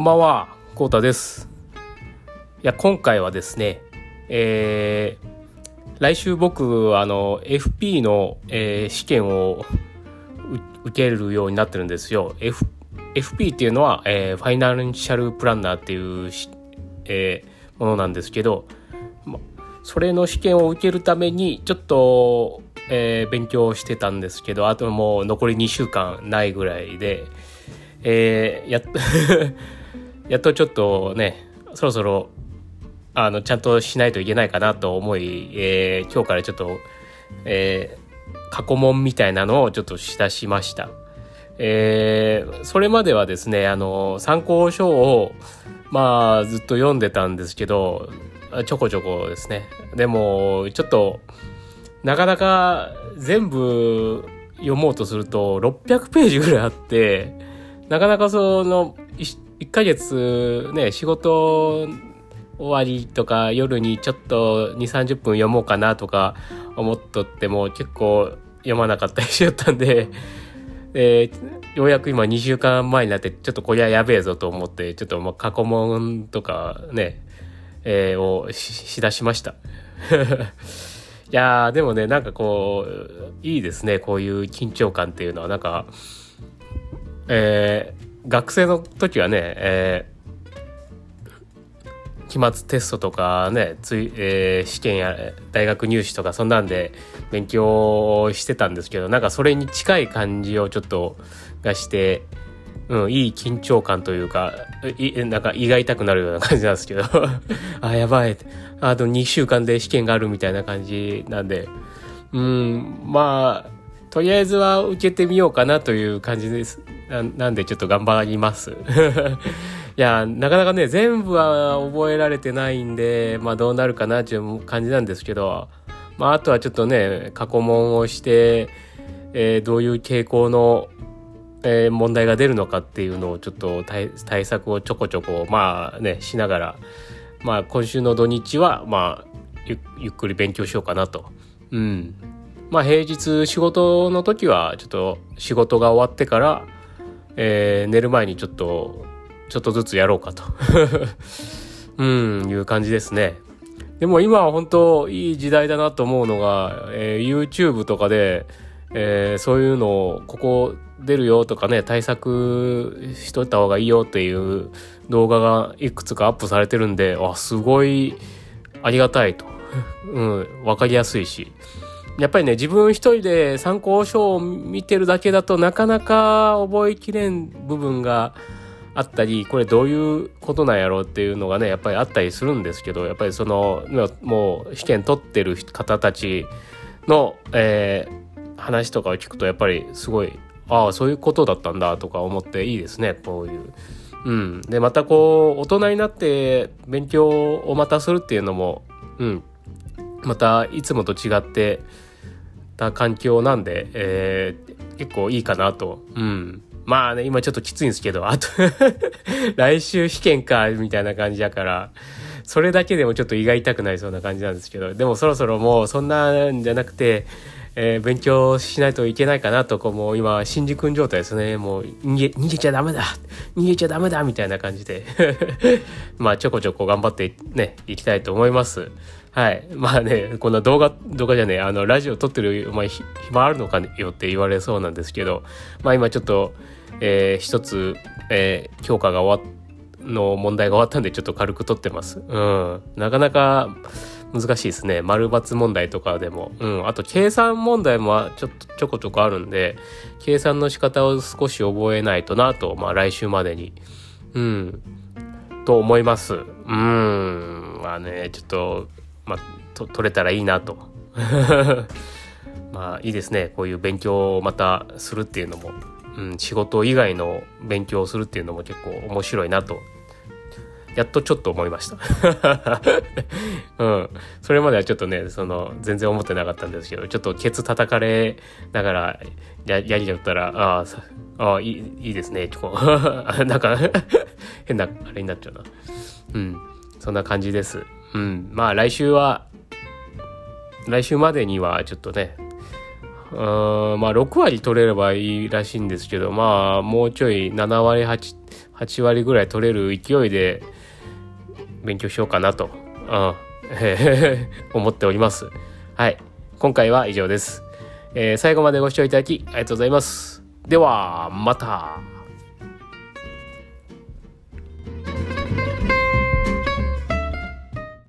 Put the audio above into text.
こんばんは、こうたです。いや、今回はですね、えー、来週僕、あの、FP の、えー、試験を受けるようになってるんですよ。F、FP っていうのは、えー、ファイナンシャルプランナーっていうえ、ものなんですけど、ま、それの試験を受けるために、ちょっと、え、勉強してたんですけど、あともう残り2週間ないぐらいで、え、やっやっとちょっとね、そろそろ、あの、ちゃんとしないといけないかなと思い、えー、今日からちょっと、えー、過去問みたいなのをちょっとしだしました。えー、それまではですね、あの、参考書を、まあ、ずっと読んでたんですけど、ちょこちょこですね。でも、ちょっと、なかなか全部読もうとすると600ページぐらいあって、なかなかその1ヶ月ね、仕事終わりとか夜にちょっと2、30分読もうかなとか思っとっても結構読まなかったりしよったんで、えー、ようやく今2週間前になってちょっとこりゃやべえぞと思ってちょっとま過去問とかね、えー、をしだしました。いやー、でもね、なんかこう、いいですね、こういう緊張感っていうのは。なんか、えー、学生の時はね、えー、期末テストとかね、ついえー、試験や大学入試とかそんなんで勉強してたんですけど、なんかそれに近い感じをちょっとがして、うん、いい緊張感というか、いなんか胃が痛くなるような感じなんですけど あ、やばい。あと2週間で試験があるみたいな感じなんで、うん、まあ、とりあえずは受けてみようかなという感じです。ななんでちょっと頑張ります？いや、なかなかね、全部は覚えられてないんで、まあどうなるかなっていう感じなんですけど、まああとはちょっとね、過去問をして、えー、どういう傾向の、えー、問題が出るのかっていうのをちょっと対策をちょこちょこ、まあね、しながら、まあ今週の土日は、まあゆっくり勉強しようかなと。うん。まあ平日仕事の時はちょっと仕事が終わってから、えー、寝る前にちょっと、ちょっとずつやろうかと。うん、いう感じですね。でも今は本当いい時代だなと思うのが、えー、YouTube とかで、えー、そういうのをここ出るよとかね対策しといた方がいいよっていう動画がいくつかアップされてるんであすごいありがたいと、うん、分かりやすいしやっぱりね自分一人で参考書を見てるだけだとなかなか覚えきれん部分があったりこれどういうことなんやろうっていうのがねやっぱりあったりするんですけどやっぱりそのもう試験取ってる方たちの、えー、話とかを聞くとやっぱりすごいああそういうことだったんだとか思っていいですねこういう。うん、でまたこう大人になって勉強をまたするっていうのも、うん、またいつもと違ってた環境なんで、えー、結構いいかなと。うん。まあね、今ちょっときついんですけど、あと 来週試験か、みたいな感じだから、それだけでもちょっと胃が痛くなりそうな感じなんですけど、でもそろそろもうそんなんじゃなくて、えー、勉強しないといけないかなと、こう、もう今、新く君状態ですね。もう、逃げ、逃げちゃダメだ逃げちゃダメだみたいな感じで まあ、ちょこちょこ頑張ってね、いきたいと思います。はい。まあね、こんな動画、動画じゃねあの、ラジオ撮ってる、まあ、暇あるのかよって言われそうなんですけど、まあ今ちょっと、えー、一つ、えー、強化が終わっ、の問題が終わったんで、ちょっと軽く撮ってます。うん。なかなか、難しいですね。丸抜問題とかでも。うん。あと、計算問題もちょっとちょこちょこあるんで、計算の仕方を少し覚えないとなと、まあ来週までに。うん。と思います。うん。まあね、ちょっと、まあ、と取れたらいいなと。まあいいですね。こういう勉強をまたするっていうのも、うん、仕事以外の勉強をするっていうのも結構面白いなとやっとちょっと思いました うん。それまではちょっとね、その、全然思ってなかったんですけど、ちょっとケツ叩かれながらや、やりちゃったら、ああ、いい、いいですね、こう。なんか変な、あれになっちゃうな。うん。そんな感じです。うん。まあ、来週は、来週までにはちょっとね、うんまあ6割取れればいいらしいんですけどまあもうちょい7割 8, 8割ぐらい取れる勢いで勉強しようかなと、うん、思っております。はい。今回は以上です。えー、最後までご視聴いただきありがとうございます。では、また。